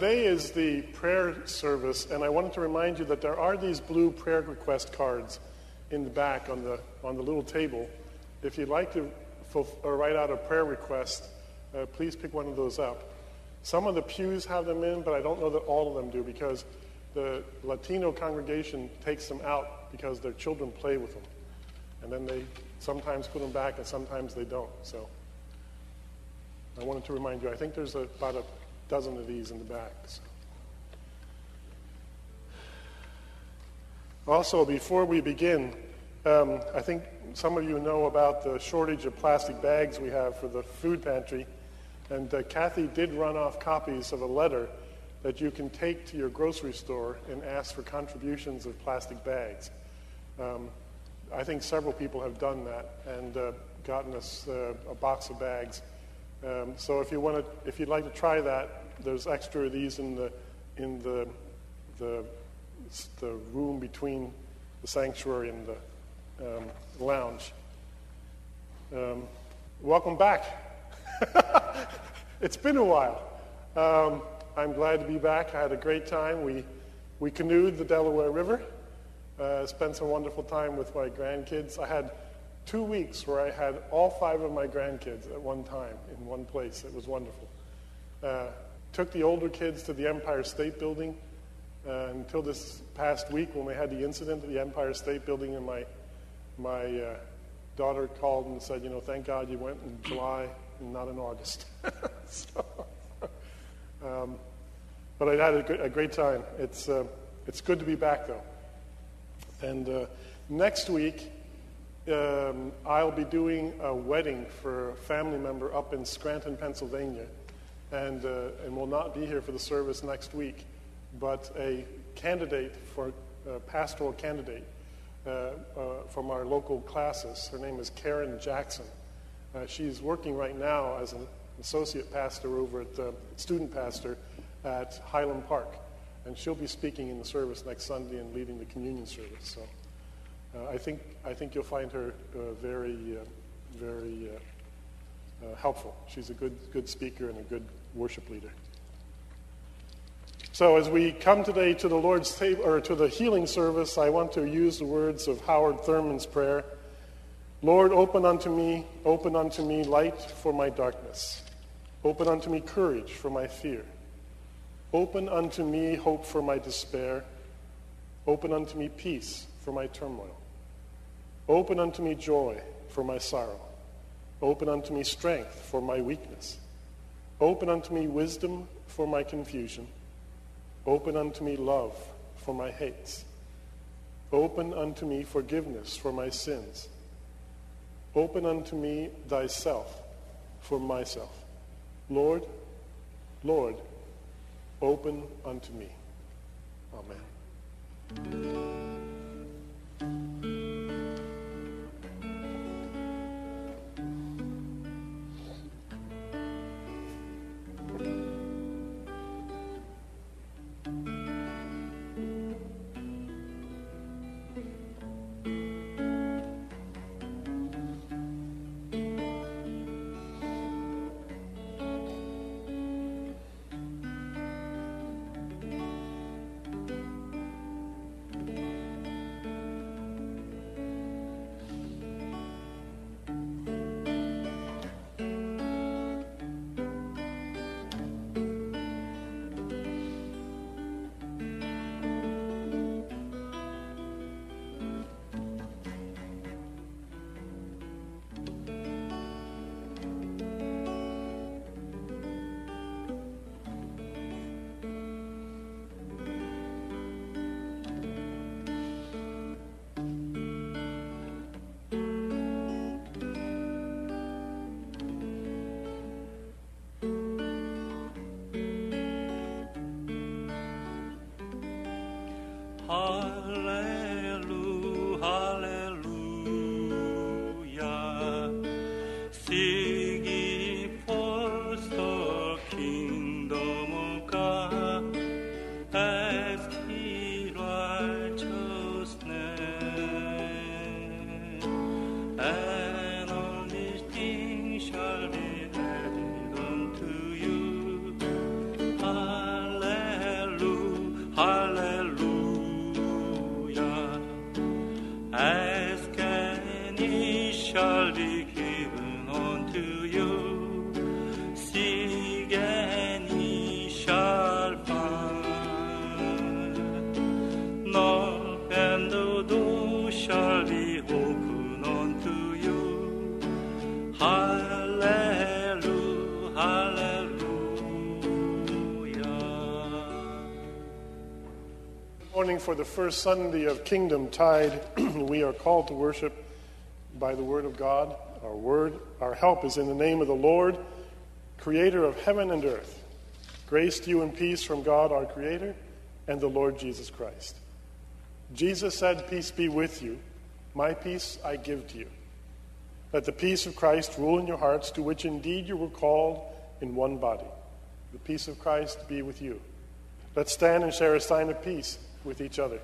Today is the prayer service, and I wanted to remind you that there are these blue prayer request cards in the back on the, on the little table. If you'd like to write out a prayer request, uh, please pick one of those up. Some of the pews have them in, but I don't know that all of them do because the Latino congregation takes them out because their children play with them. And then they sometimes put them back and sometimes they don't. So I wanted to remind you, I think there's a, about a dozen of these in the back. So. Also, before we begin, um, I think some of you know about the shortage of plastic bags we have for the food pantry. And uh, Kathy did run off copies of a letter that you can take to your grocery store and ask for contributions of plastic bags. Um, I think several people have done that and uh, gotten us uh, a box of bags. Um, so if you want to, if you'd like to try that, there's extra of these in the in the the, the room between the sanctuary and the um, lounge. Um, welcome back. it's been a while. Um, I'm glad to be back. I had a great time. We, we canoed the Delaware River, uh, spent some wonderful time with my grandkids. I had two weeks where I had all five of my grandkids at one time in one place. It was wonderful. Uh, took the older kids to the Empire State Building uh, until this past week when we had the incident at the Empire State Building, and my, my uh, daughter called and said, You know, thank God you went in July and not in August. so, um, but I had a, a great time. It's, uh, it's good to be back, though. And uh, next week, um, I'll be doing a wedding for a family member up in Scranton, Pennsylvania. And, uh, and will not be here for the service next week, but a candidate for a pastoral candidate uh, uh, from our local classis. Her name is Karen Jackson. Uh, she's working right now as an associate pastor over at uh, student pastor at Highland Park, and she'll be speaking in the service next Sunday and leading the communion service. So uh, I think I think you'll find her uh, very uh, very uh, helpful. She's a good good speaker and a good worship leader. So as we come today to the Lord's table or to the healing service, I want to use the words of Howard Thurman's prayer. Lord, open unto me, open unto me light for my darkness. Open unto me courage for my fear. Open unto me hope for my despair. Open unto me peace for my turmoil. Open unto me joy for my sorrow. Open unto me strength for my weakness. Open unto me wisdom for my confusion. Open unto me love for my hates. Open unto me forgiveness for my sins. Open unto me thyself for myself. Lord, Lord, open unto me. Amen. For the first Sunday of Kingdomtide, we are called to worship by the Word of God. Our word, our help is in the name of the Lord, Creator of heaven and earth. Grace to you and peace from God, our Creator, and the Lord Jesus Christ. Jesus said, Peace be with you. My peace I give to you. Let the peace of Christ rule in your hearts, to which indeed you were called in one body. The peace of Christ be with you. Let's stand and share a sign of peace with each other.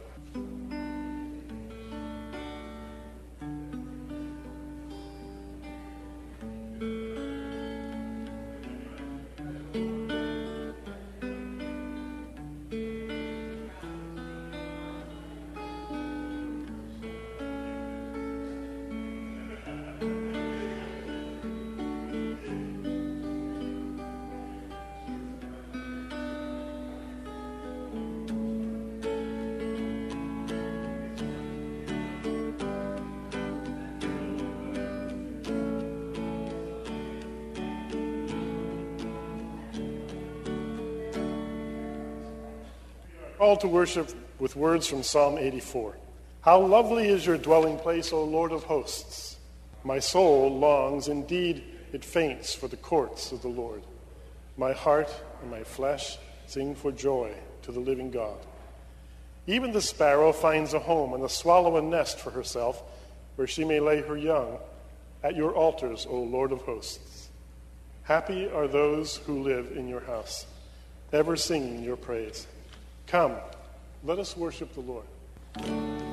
Call to worship with words from Psalm 84. How lovely is your dwelling place, O Lord of hosts! My soul longs, indeed, it faints for the courts of the Lord. My heart and my flesh sing for joy to the living God. Even the sparrow finds a home, and the swallow a nest for herself, where she may lay her young at your altars, O Lord of hosts. Happy are those who live in your house, ever singing your praise. Come, let us worship the Lord.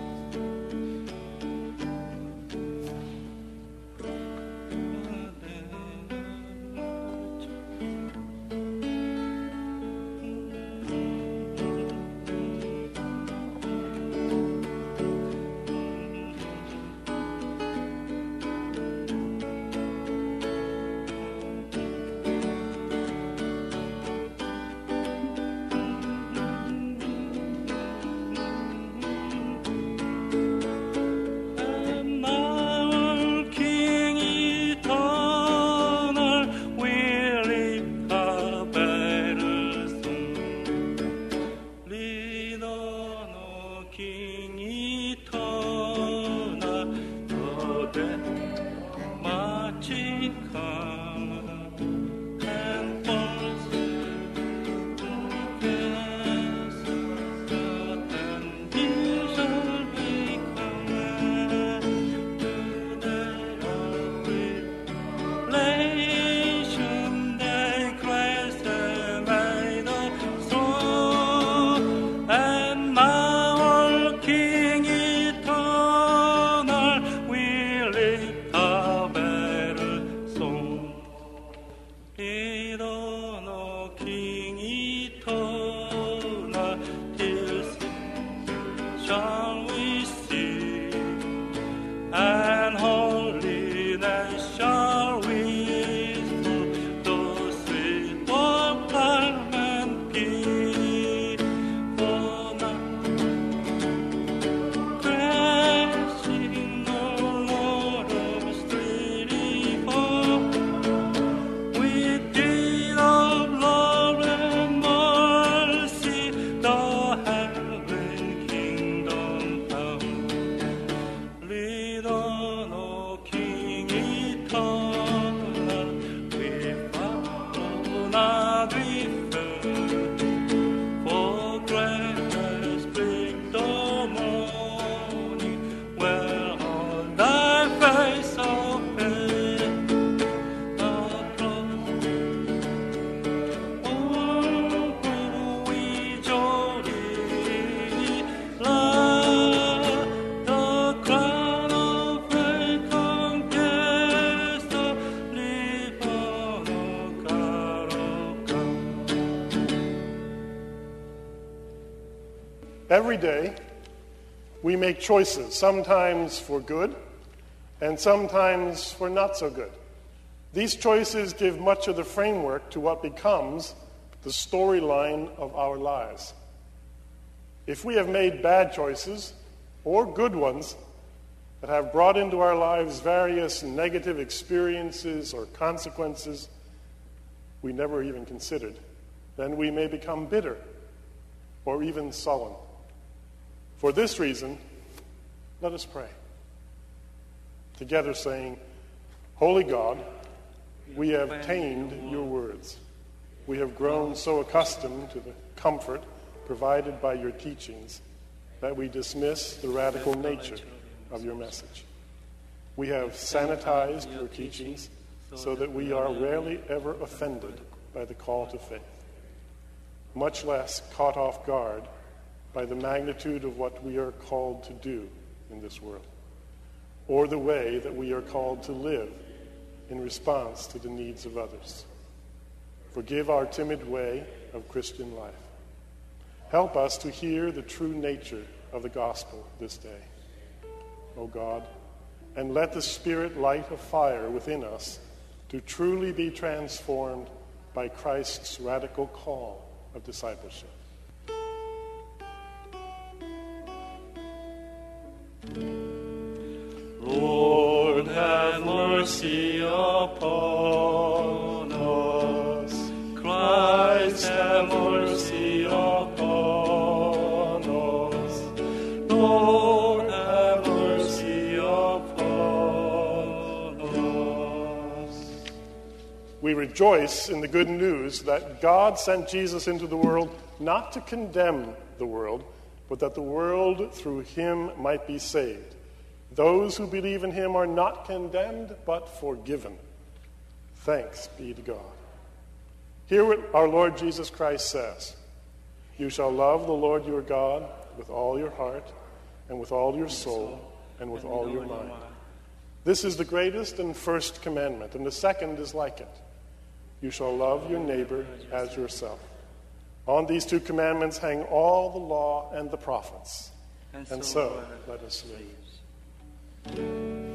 Every day, we make choices, sometimes for good and sometimes for not so good. These choices give much of the framework to what becomes the storyline of our lives. If we have made bad choices or good ones that have brought into our lives various negative experiences or consequences we never even considered, then we may become bitter or even sullen. For this reason, let us pray. Together saying, Holy God, we have tamed your words. We have grown so accustomed to the comfort provided by your teachings that we dismiss the radical nature of your message. We have sanitized your teachings so that we are rarely ever offended by the call to faith, much less caught off guard by the magnitude of what we are called to do in this world, or the way that we are called to live in response to the needs of others. Forgive our timid way of Christian life. Help us to hear the true nature of the gospel this day. O God, and let the Spirit light a fire within us to truly be transformed by Christ's radical call of discipleship. Mercy upon us. Christ, have mercy upon us. Lord, have mercy upon us. We rejoice in the good news that God sent Jesus into the world not to condemn the world, but that the world through him might be saved. Those who believe in him are not condemned, but forgiven. Thanks be to God. Hear what our Lord Jesus Christ says You shall love the Lord your God with all your heart, and with all your soul, and with all your mind. This is the greatest and first commandment, and the second is like it. You shall love your neighbor as yourself. On these two commandments hang all the law and the prophets. And so let us live. With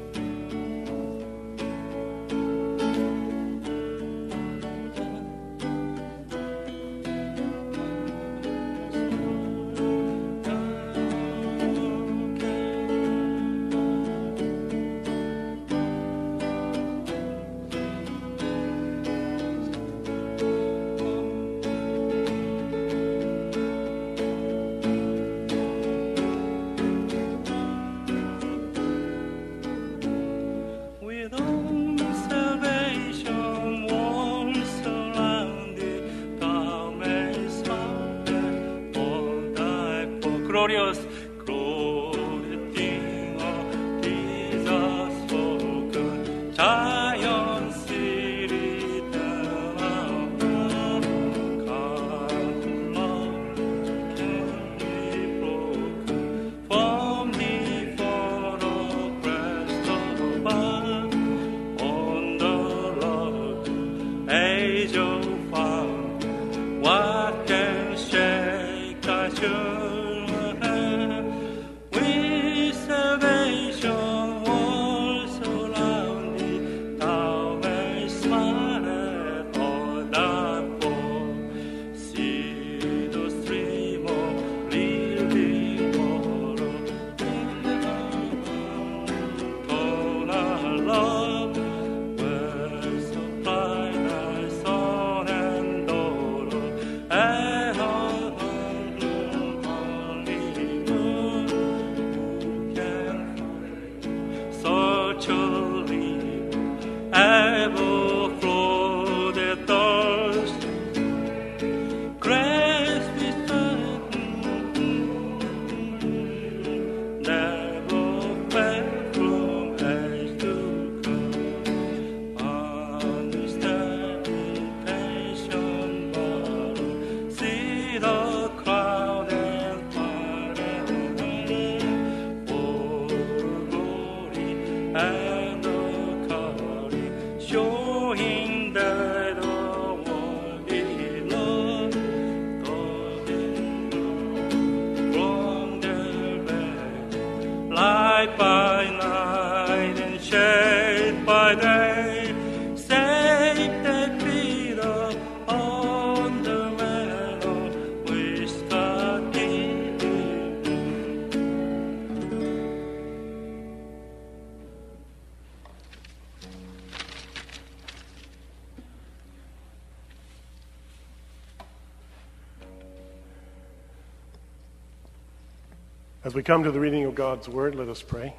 As we come to the reading of God's word, let us pray.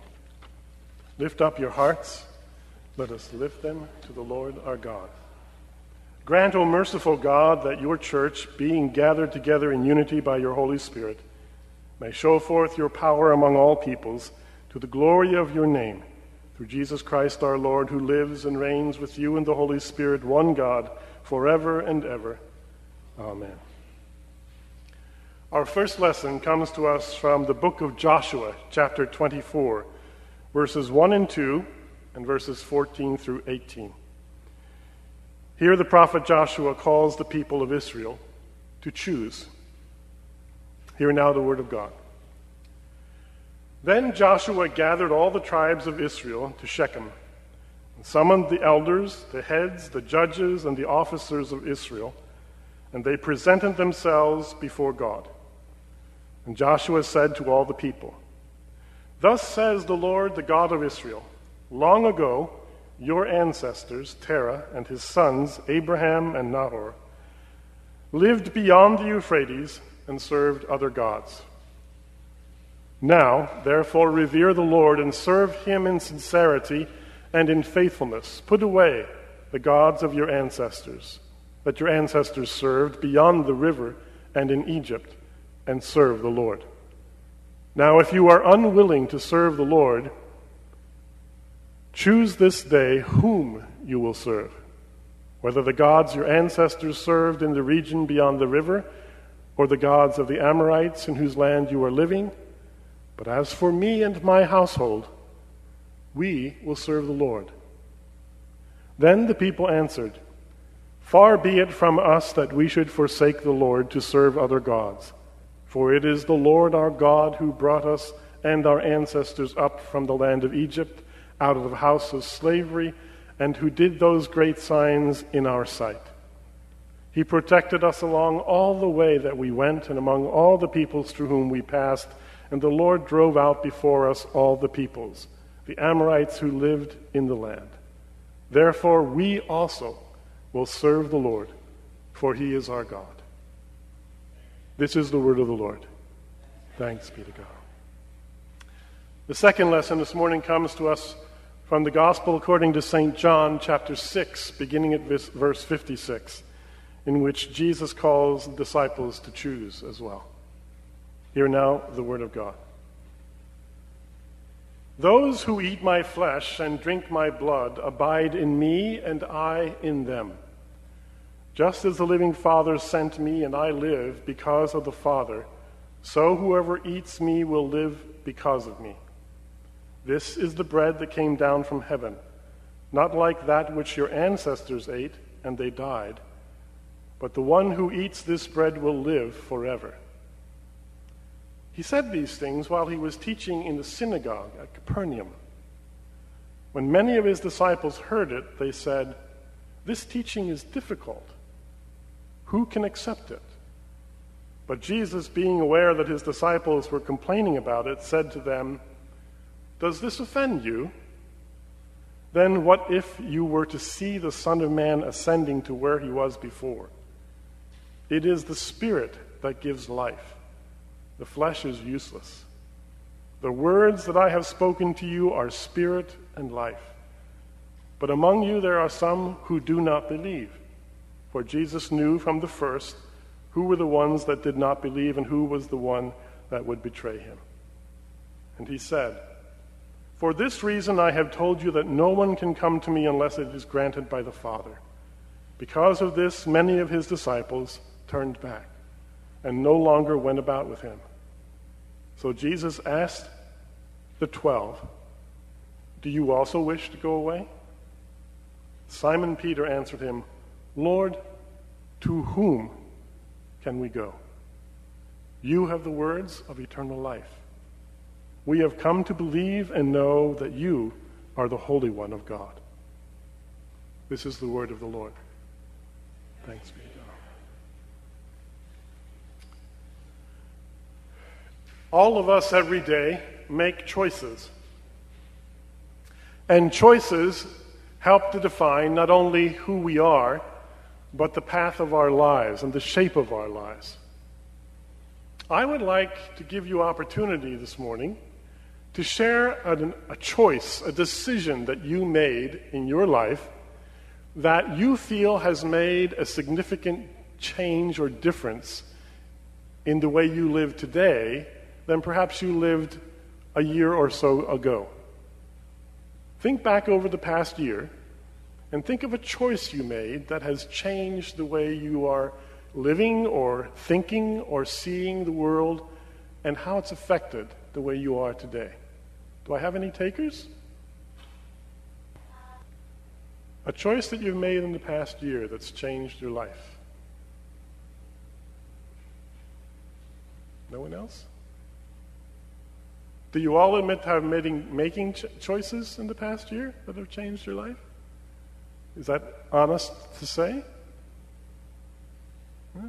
Lift up your hearts. Let us lift them to the Lord our God. Grant, O merciful God, that your church, being gathered together in unity by your Holy Spirit, may show forth your power among all peoples to the glory of your name, through Jesus Christ our Lord, who lives and reigns with you in the Holy Spirit, one God, forever and ever. Amen. Our first lesson comes to us from the book of Joshua, chapter 24, verses 1 and 2, and verses 14 through 18. Here, the prophet Joshua calls the people of Israel to choose. Hear now the word of God. Then Joshua gathered all the tribes of Israel to Shechem and summoned the elders, the heads, the judges, and the officers of Israel, and they presented themselves before God. And Joshua said to all the people, Thus says the Lord, the God of Israel Long ago, your ancestors, Terah and his sons, Abraham and Nahor, lived beyond the Euphrates and served other gods. Now, therefore, revere the Lord and serve him in sincerity and in faithfulness. Put away the gods of your ancestors that your ancestors served beyond the river and in Egypt and serve the Lord. Now, if you are unwilling to serve the Lord, choose this day whom you will serve, whether the gods your ancestors served in the region beyond the river, or the gods of the Amorites in whose land you are living. But as for me and my household, we will serve the Lord. Then the people answered, Far be it from us that we should forsake the Lord to serve other gods. For it is the Lord our God who brought us and our ancestors up from the land of Egypt, out of the house of slavery, and who did those great signs in our sight. He protected us along all the way that we went and among all the peoples through whom we passed, and the Lord drove out before us all the peoples, the Amorites who lived in the land. Therefore, we also will serve the Lord, for he is our God. This is the word of the Lord. Thanks be to God. The second lesson this morning comes to us from the Gospel according to St. John, chapter 6, beginning at verse 56, in which Jesus calls disciples to choose as well. Hear now the word of God. Those who eat my flesh and drink my blood abide in me, and I in them. Just as the living Father sent me, and I live because of the Father, so whoever eats me will live because of me. This is the bread that came down from heaven, not like that which your ancestors ate, and they died, but the one who eats this bread will live forever. He said these things while he was teaching in the synagogue at Capernaum. When many of his disciples heard it, they said, This teaching is difficult. Who can accept it? But Jesus, being aware that his disciples were complaining about it, said to them, Does this offend you? Then what if you were to see the Son of Man ascending to where he was before? It is the Spirit that gives life, the flesh is useless. The words that I have spoken to you are spirit and life. But among you there are some who do not believe. For Jesus knew from the first who were the ones that did not believe and who was the one that would betray him. And he said, For this reason I have told you that no one can come to me unless it is granted by the Father. Because of this, many of his disciples turned back and no longer went about with him. So Jesus asked the twelve, Do you also wish to go away? Simon Peter answered him, Lord, to whom can we go? You have the words of eternal life. We have come to believe and know that you are the Holy One of God. This is the word of the Lord. Thanks be to God. All of us every day make choices. And choices help to define not only who we are, but the path of our lives and the shape of our lives. I would like to give you opportunity this morning to share an, a choice, a decision that you made in your life that you feel has made a significant change or difference in the way you live today than perhaps you lived a year or so ago. Think back over the past year and think of a choice you made that has changed the way you are living or thinking or seeing the world and how it's affected the way you are today. Do I have any takers? A choice that you've made in the past year that's changed your life. No one else? Do you all admit to have making, making ch- choices in the past year that have changed your life? Is that honest to say?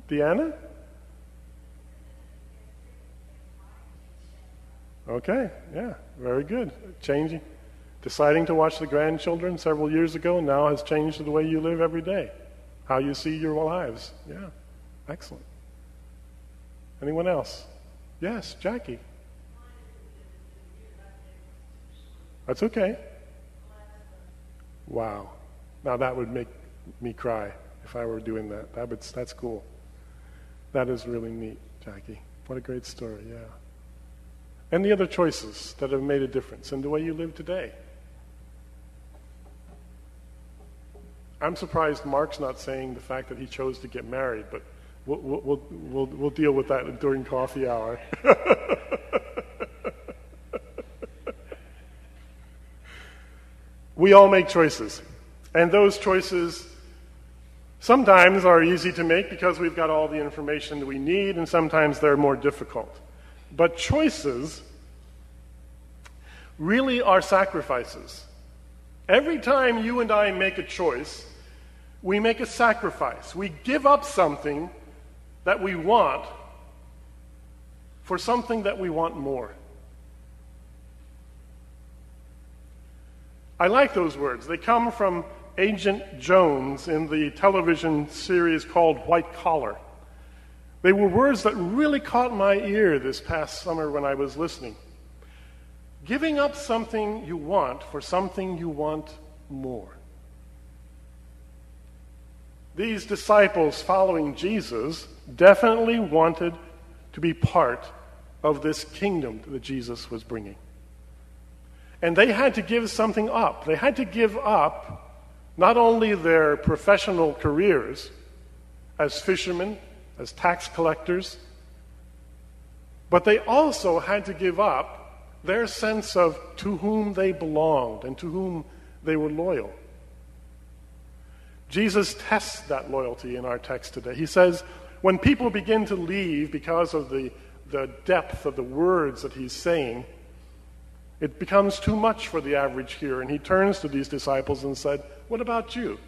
Deanna? Okay, yeah, very good. Changing, deciding to watch the grandchildren several years ago now has changed the way you live every day, how you see your lives. Yeah, excellent. Anyone else? Yes, Jackie. That's okay. Wow. Now that would make me cry if I were doing that. that would, that's cool. That is really neat, Jackie. What a great story, yeah. And the other choices that have made a difference in the way you live today. I'm surprised Mark's not saying the fact that he chose to get married, but we'll, we'll, we'll, we'll deal with that during coffee hour. we all make choices. And those choices sometimes are easy to make because we've got all the information that we need, and sometimes they're more difficult. But choices really are sacrifices. Every time you and I make a choice, we make a sacrifice. We give up something that we want for something that we want more. I like those words. They come from Agent Jones in the television series called White Collar. They were words that really caught my ear this past summer when I was listening. Giving up something you want for something you want more. These disciples following Jesus definitely wanted to be part of this kingdom that Jesus was bringing. And they had to give something up. They had to give up not only their professional careers as fishermen, as tax collectors, but they also had to give up their sense of to whom they belonged and to whom they were loyal. Jesus tests that loyalty in our text today. He says, when people begin to leave because of the, the depth of the words that he's saying, it becomes too much for the average hearer. And he turns to these disciples and said, What about you?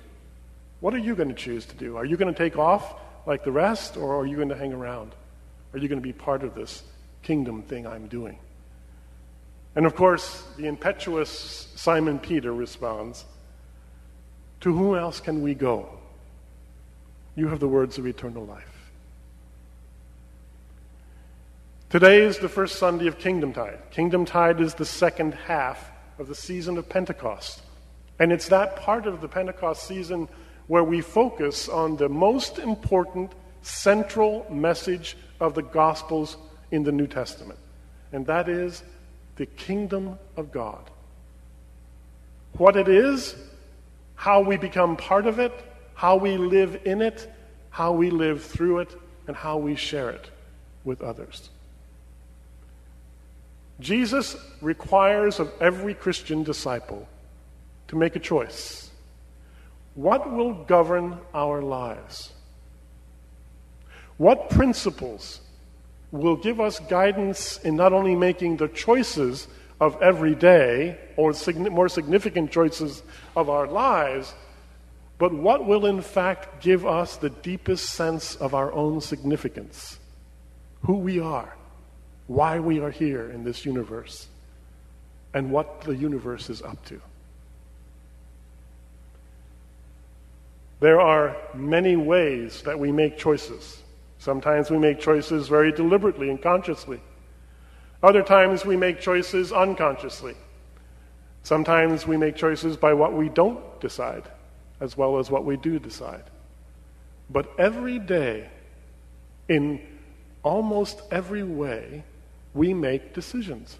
What are you going to choose to do? Are you going to take off like the rest, or are you going to hang around? Are you going to be part of this kingdom thing I'm doing? And of course, the impetuous Simon Peter responds, To whom else can we go? You have the words of eternal life. Today is the first Sunday of Kingdomtide. Kingdom Tide is the second half of the season of Pentecost. And it's that part of the Pentecost season where we focus on the most important central message of the Gospels in the New Testament. And that is the kingdom of God. What it is, how we become part of it, how we live in it, how we live through it, and how we share it with others. Jesus requires of every Christian disciple to make a choice. What will govern our lives? What principles will give us guidance in not only making the choices of every day or more significant choices of our lives, but what will in fact give us the deepest sense of our own significance, who we are? Why we are here in this universe and what the universe is up to. There are many ways that we make choices. Sometimes we make choices very deliberately and consciously. Other times we make choices unconsciously. Sometimes we make choices by what we don't decide, as well as what we do decide. But every day, in almost every way, we make decisions.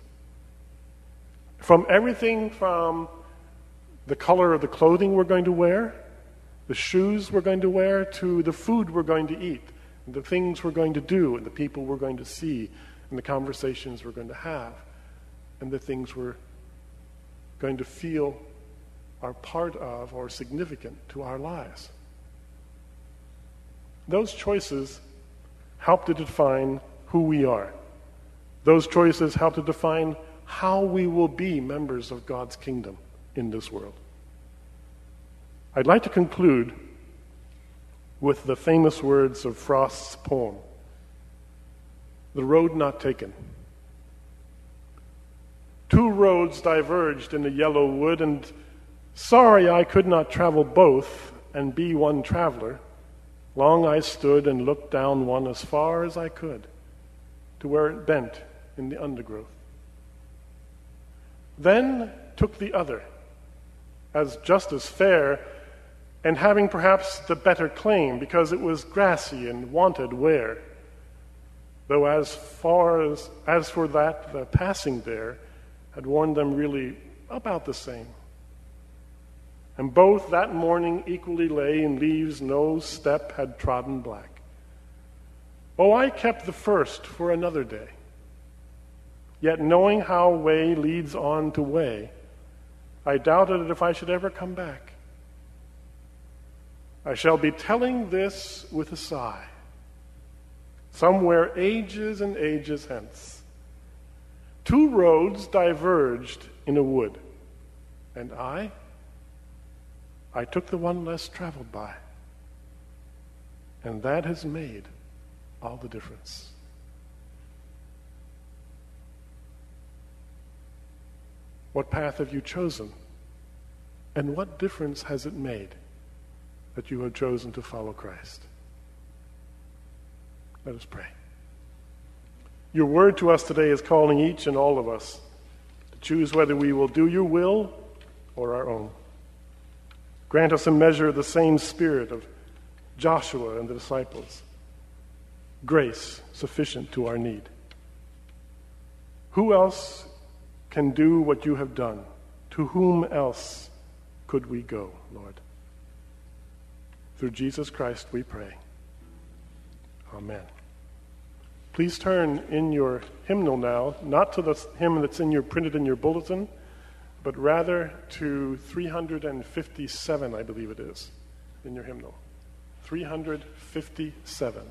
From everything from the color of the clothing we're going to wear, the shoes we're going to wear, to the food we're going to eat, the things we're going to do, and the people we're going to see, and the conversations we're going to have, and the things we're going to feel are part of or significant to our lives. Those choices help to define who we are. Those choices help to define how we will be members of God's kingdom in this world. I'd like to conclude with the famous words of Frost's poem The Road Not Taken. Two roads diverged in the yellow wood, and sorry I could not travel both and be one traveler. Long I stood and looked down one as far as I could to where it bent in the undergrowth. Then took the other, as just as fair, and having perhaps the better claim, because it was grassy and wanted wear. Though as far as as for that, the passing there had worn them really about the same. And both that morning equally lay in leaves no step had trodden black. Oh, I kept the first for another day. Yet knowing how way leads on to way, I doubted if I should ever come back. I shall be telling this with a sigh, somewhere ages and ages hence. Two roads diverged in a wood, and I, I took the one less traveled by. And that has made all the difference. What path have you chosen? And what difference has it made that you have chosen to follow Christ? Let us pray. Your word to us today is calling each and all of us to choose whether we will do your will or our own. Grant us a measure of the same spirit of Joshua and the disciples grace sufficient to our need. Who else can do what you have done? To whom else could we go, Lord? Through Jesus Christ we pray. Amen. Please turn in your hymnal now, not to the hymn that's in your printed in your bulletin, but rather to 357, I believe it is, in your hymnal. 357.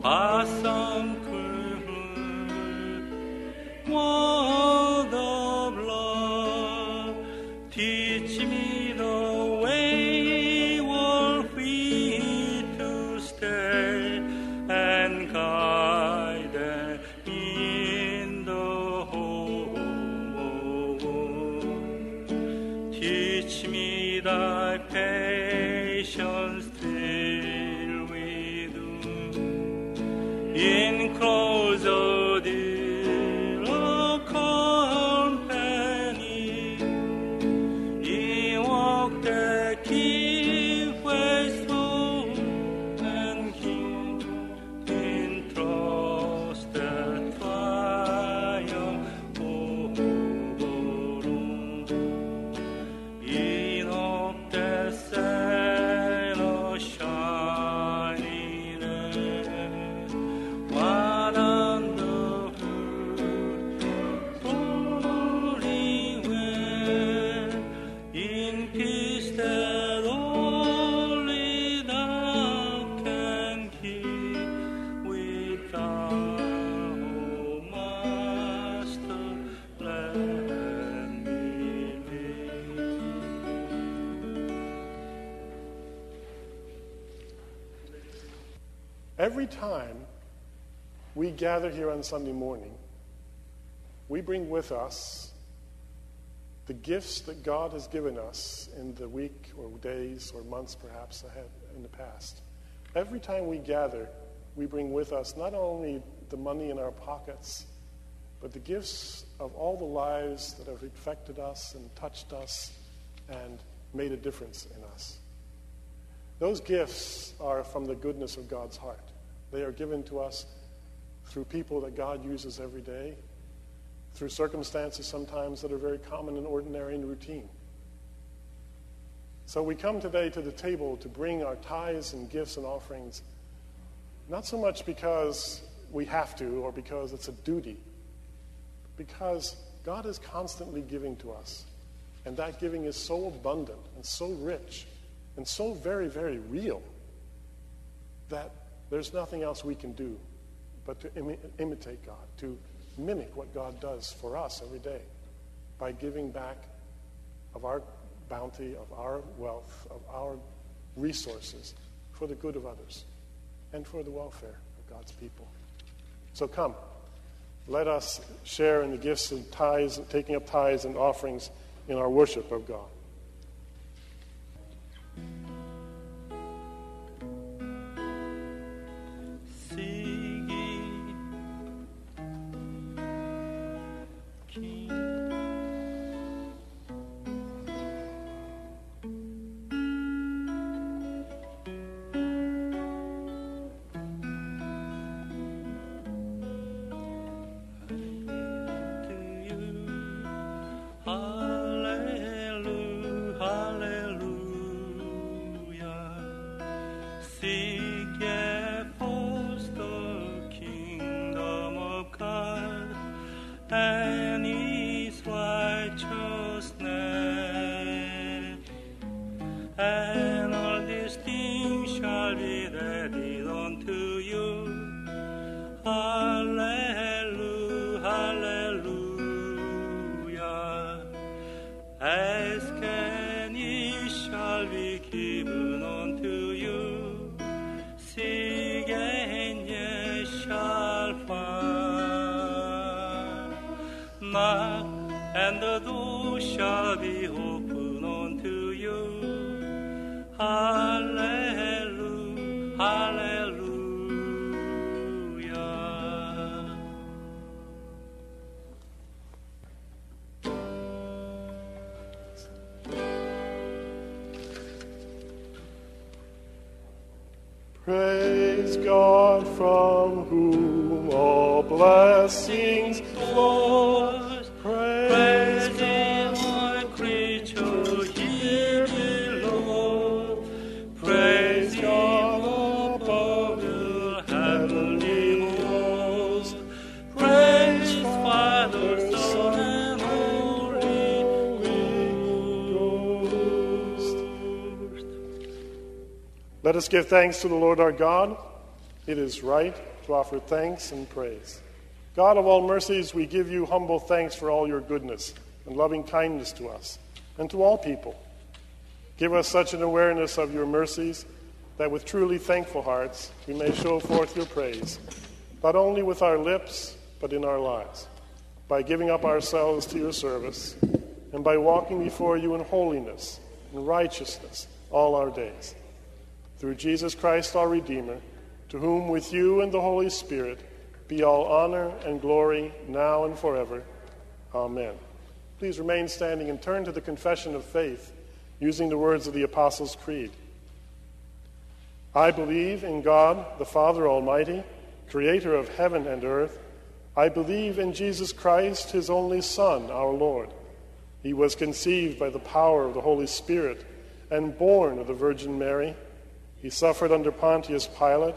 Passam Every time we gather here on Sunday morning, we bring with us the gifts that God has given us in the week or days or months perhaps ahead in the past. Every time we gather, we bring with us not only the money in our pockets, but the gifts of all the lives that have affected us and touched us and made a difference in us. Those gifts are from the goodness of God's heart. They are given to us through people that God uses every day, through circumstances sometimes that are very common and ordinary and routine. So we come today to the table to bring our tithes and gifts and offerings, not so much because we have to or because it's a duty, because God is constantly giving to us. And that giving is so abundant and so rich and so very, very real that there's nothing else we can do but to Im- imitate God, to mimic what God does for us every day by giving back of our bounty, of our wealth, of our resources for the good of others and for the welfare of God's people. So come, let us share in the gifts of tithes, taking up tithes and offerings in our worship of God. God from whom all blessings flow. Praise Praise Him, all creature here below. Praise Him above the heavenly host. Praise Father, Son, and Holy Ghost. Let us give thanks to the Lord our God. It is right to offer thanks and praise. God of all mercies, we give you humble thanks for all your goodness and loving kindness to us and to all people. Give us such an awareness of your mercies that with truly thankful hearts we may show forth your praise, not only with our lips, but in our lives, by giving up ourselves to your service and by walking before you in holiness and righteousness all our days through Jesus Christ our Redeemer, to whom with you and the Holy Spirit be all honor and glory now and forever. Amen. Please remain standing and turn to the confession of faith using the words of the Apostles' Creed. I believe in God, the Father Almighty, creator of heaven and earth. I believe in Jesus Christ, his only Son, our Lord. He was conceived by the power of the Holy Spirit and born of the Virgin Mary. He suffered under Pontius Pilate,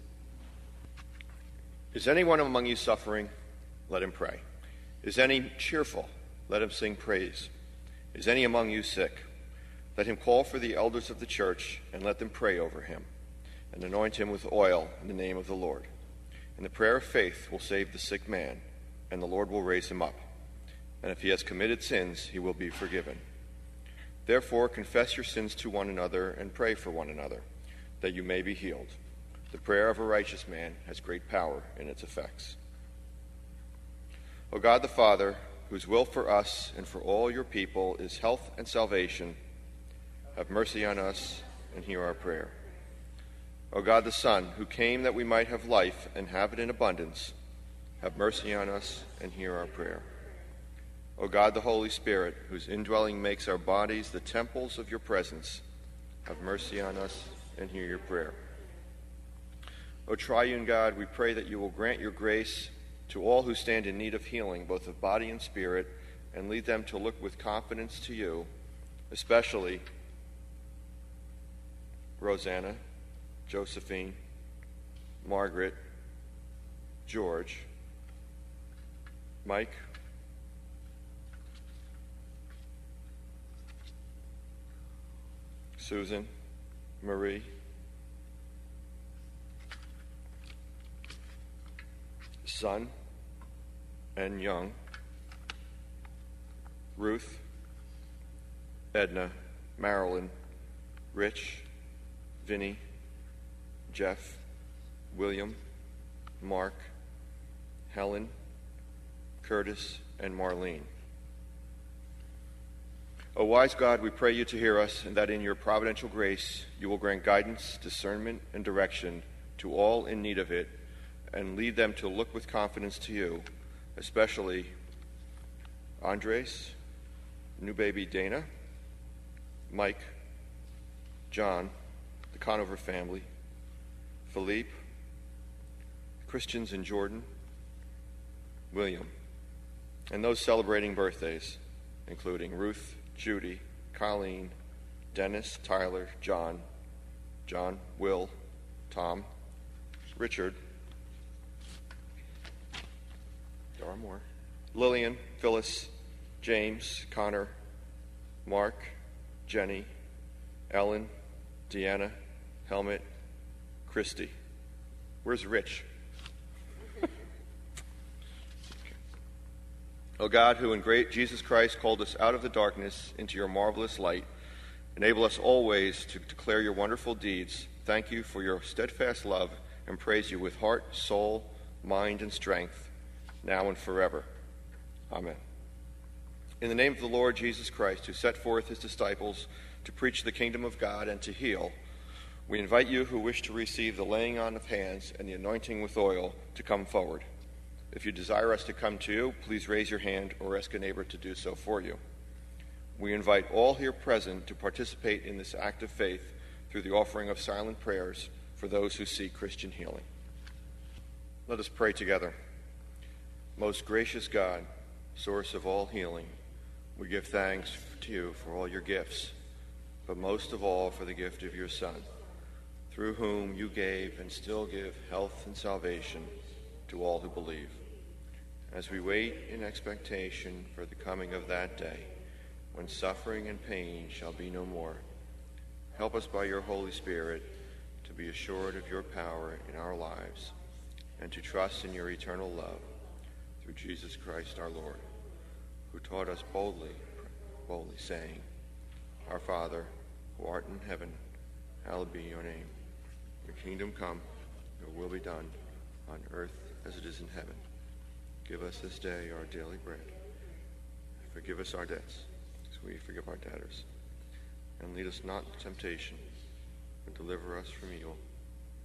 Is anyone among you suffering? Let him pray. Is any cheerful? Let him sing praise. Is any among you sick? Let him call for the elders of the church and let them pray over him and anoint him with oil in the name of the Lord. And the prayer of faith will save the sick man, and the Lord will raise him up. And if he has committed sins, he will be forgiven. Therefore, confess your sins to one another and pray for one another, that you may be healed. The prayer of a righteous man has great power in its effects. O God the Father, whose will for us and for all your people is health and salvation, have mercy on us and hear our prayer. O God the Son, who came that we might have life and have it in abundance, have mercy on us and hear our prayer. O God the Holy Spirit, whose indwelling makes our bodies the temples of your presence, have mercy on us and hear your prayer. O triune God, we pray that you will grant your grace to all who stand in need of healing, both of body and spirit, and lead them to look with confidence to you, especially Rosanna, Josephine, Margaret, George, Mike, Susan, Marie, Son and Young, Ruth, Edna, Marilyn, Rich, Vinny, Jeff, William, Mark, Helen, Curtis, and Marlene. O wise God, we pray you to hear us, and that in your providential grace you will grant guidance, discernment, and direction to all in need of it and lead them to look with confidence to you, especially Andres, new baby Dana, Mike, John, the Conover family, Philippe, Christians in Jordan, William, and those celebrating birthdays, including Ruth, Judy, Colleen, Dennis, Tyler, John, John, Will, Tom, Richard, There are more. Lillian, Phyllis, James, Connor, Mark, Jenny, Ellen, Deanna, Helmut, Christy. Where's Rich? O God, who in great Jesus Christ called us out of the darkness into your marvelous light, enable us always to declare your wonderful deeds. Thank you for your steadfast love and praise you with heart, soul, mind, and strength now and forever. Amen. In the name of the Lord Jesus Christ, who set forth his disciples to preach the kingdom of God and to heal, we invite you who wish to receive the laying on of hands and the anointing with oil to come forward. If you desire us to come to you, please raise your hand or ask a neighbor to do so for you. We invite all here present to participate in this act of faith through the offering of silent prayers for those who seek Christian healing. Let us pray together. Most gracious God, source of all healing, we give thanks to you for all your gifts, but most of all for the gift of your Son, through whom you gave and still give health and salvation to all who believe. As we wait in expectation for the coming of that day, when suffering and pain shall be no more, help us by your Holy Spirit to be assured of your power in our lives and to trust in your eternal love through Jesus Christ our Lord, who taught us boldly, boldly saying, Our Father, who art in heaven, hallowed be your name. Your kingdom come, your will be done, on earth as it is in heaven. Give us this day our daily bread. Forgive us our debts, as we forgive our debtors. And lead us not into temptation, but deliver us from evil.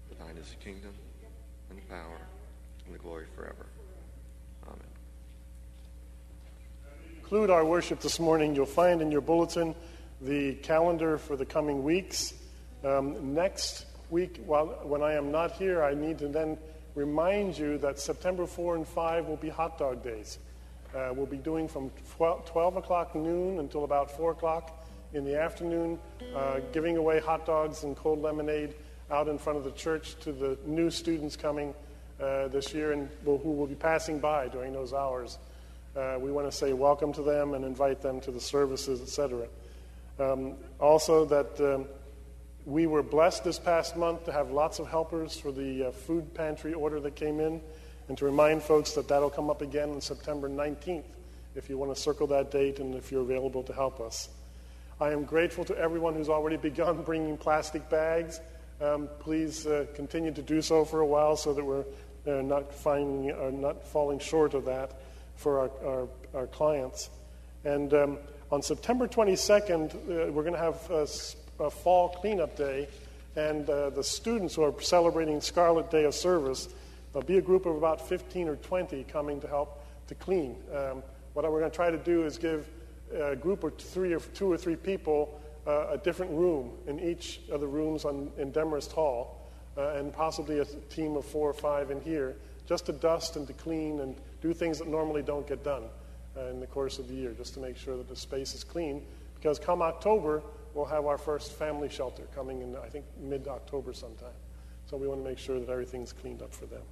For thine is the kingdom, and the power, and the glory forever. Conclude our worship this morning. You'll find in your bulletin the calendar for the coming weeks. Um, next week, while, when I am not here, I need to then remind you that September 4 and 5 will be hot dog days. Uh, we'll be doing from 12, 12, o'clock noon until about 4 o'clock in the afternoon, uh, giving away hot dogs and cold lemonade out in front of the church to the new students coming uh, this year and will, who will be passing by during those hours. Uh, we want to say welcome to them and invite them to the services, etc. Um, also, that um, we were blessed this past month to have lots of helpers for the uh, food pantry order that came in, and to remind folks that that'll come up again on September 19th if you want to circle that date and if you're available to help us. I am grateful to everyone who's already begun bringing plastic bags. Um, please uh, continue to do so for a while so that we're uh, not, finding, uh, not falling short of that for our, our, our clients. And um, on September 22nd, uh, we're going to have a, a, fall cleanup day, and uh, the students who are celebrating Scarlet Day of Service, there'll be a group of about 15 or 20 coming to help to clean. Um, what we're going to try to do is give a group of three or two or three people uh, a different room in each of the rooms on, in Demarest Hall, uh, and possibly a team of four or five in here, just to dust and to clean and do things that normally don't get done uh, in the course of the year, just to make sure that the space is clean. Because come October, we'll have our first family shelter coming in, I think, mid October sometime. So we want to make sure that everything's cleaned up for them.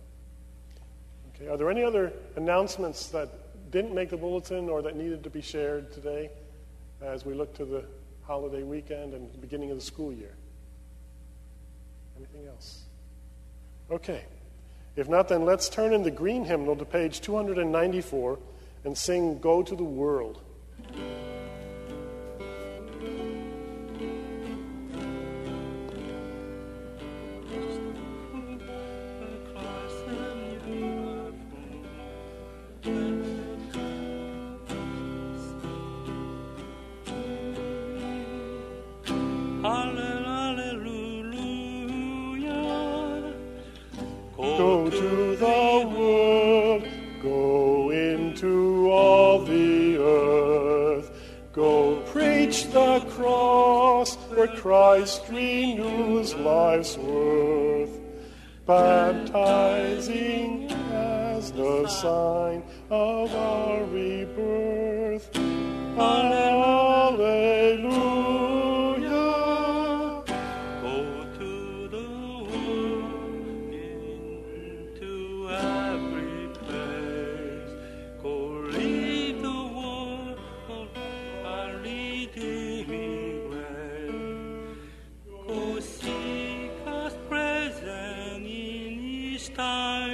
Okay, are there any other announcements that didn't make the bulletin or that needed to be shared today as we look to the holiday weekend and beginning of the school year? Anything else? Okay. If not, then let's turn in the green hymnal to page 294 and sing Go to the World.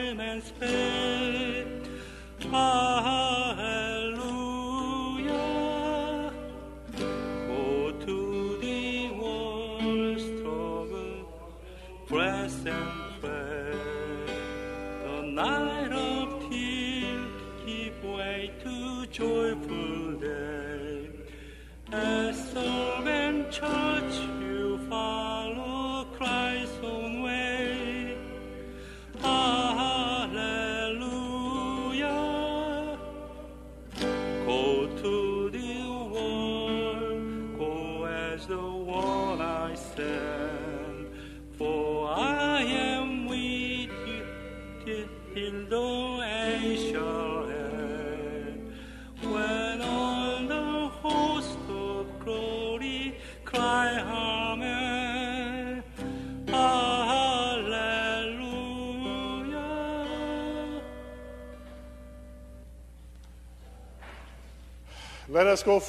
Let us go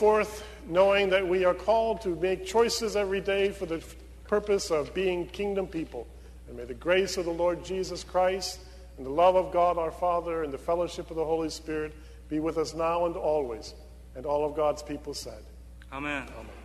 forth knowing that we are called to make choices every day for the purpose of being kingdom people. And may the grace of the Lord Jesus Christ and the love of God our Father and the fellowship of the Holy Spirit be with us now and always. And all of God's people said, Amen. Amen.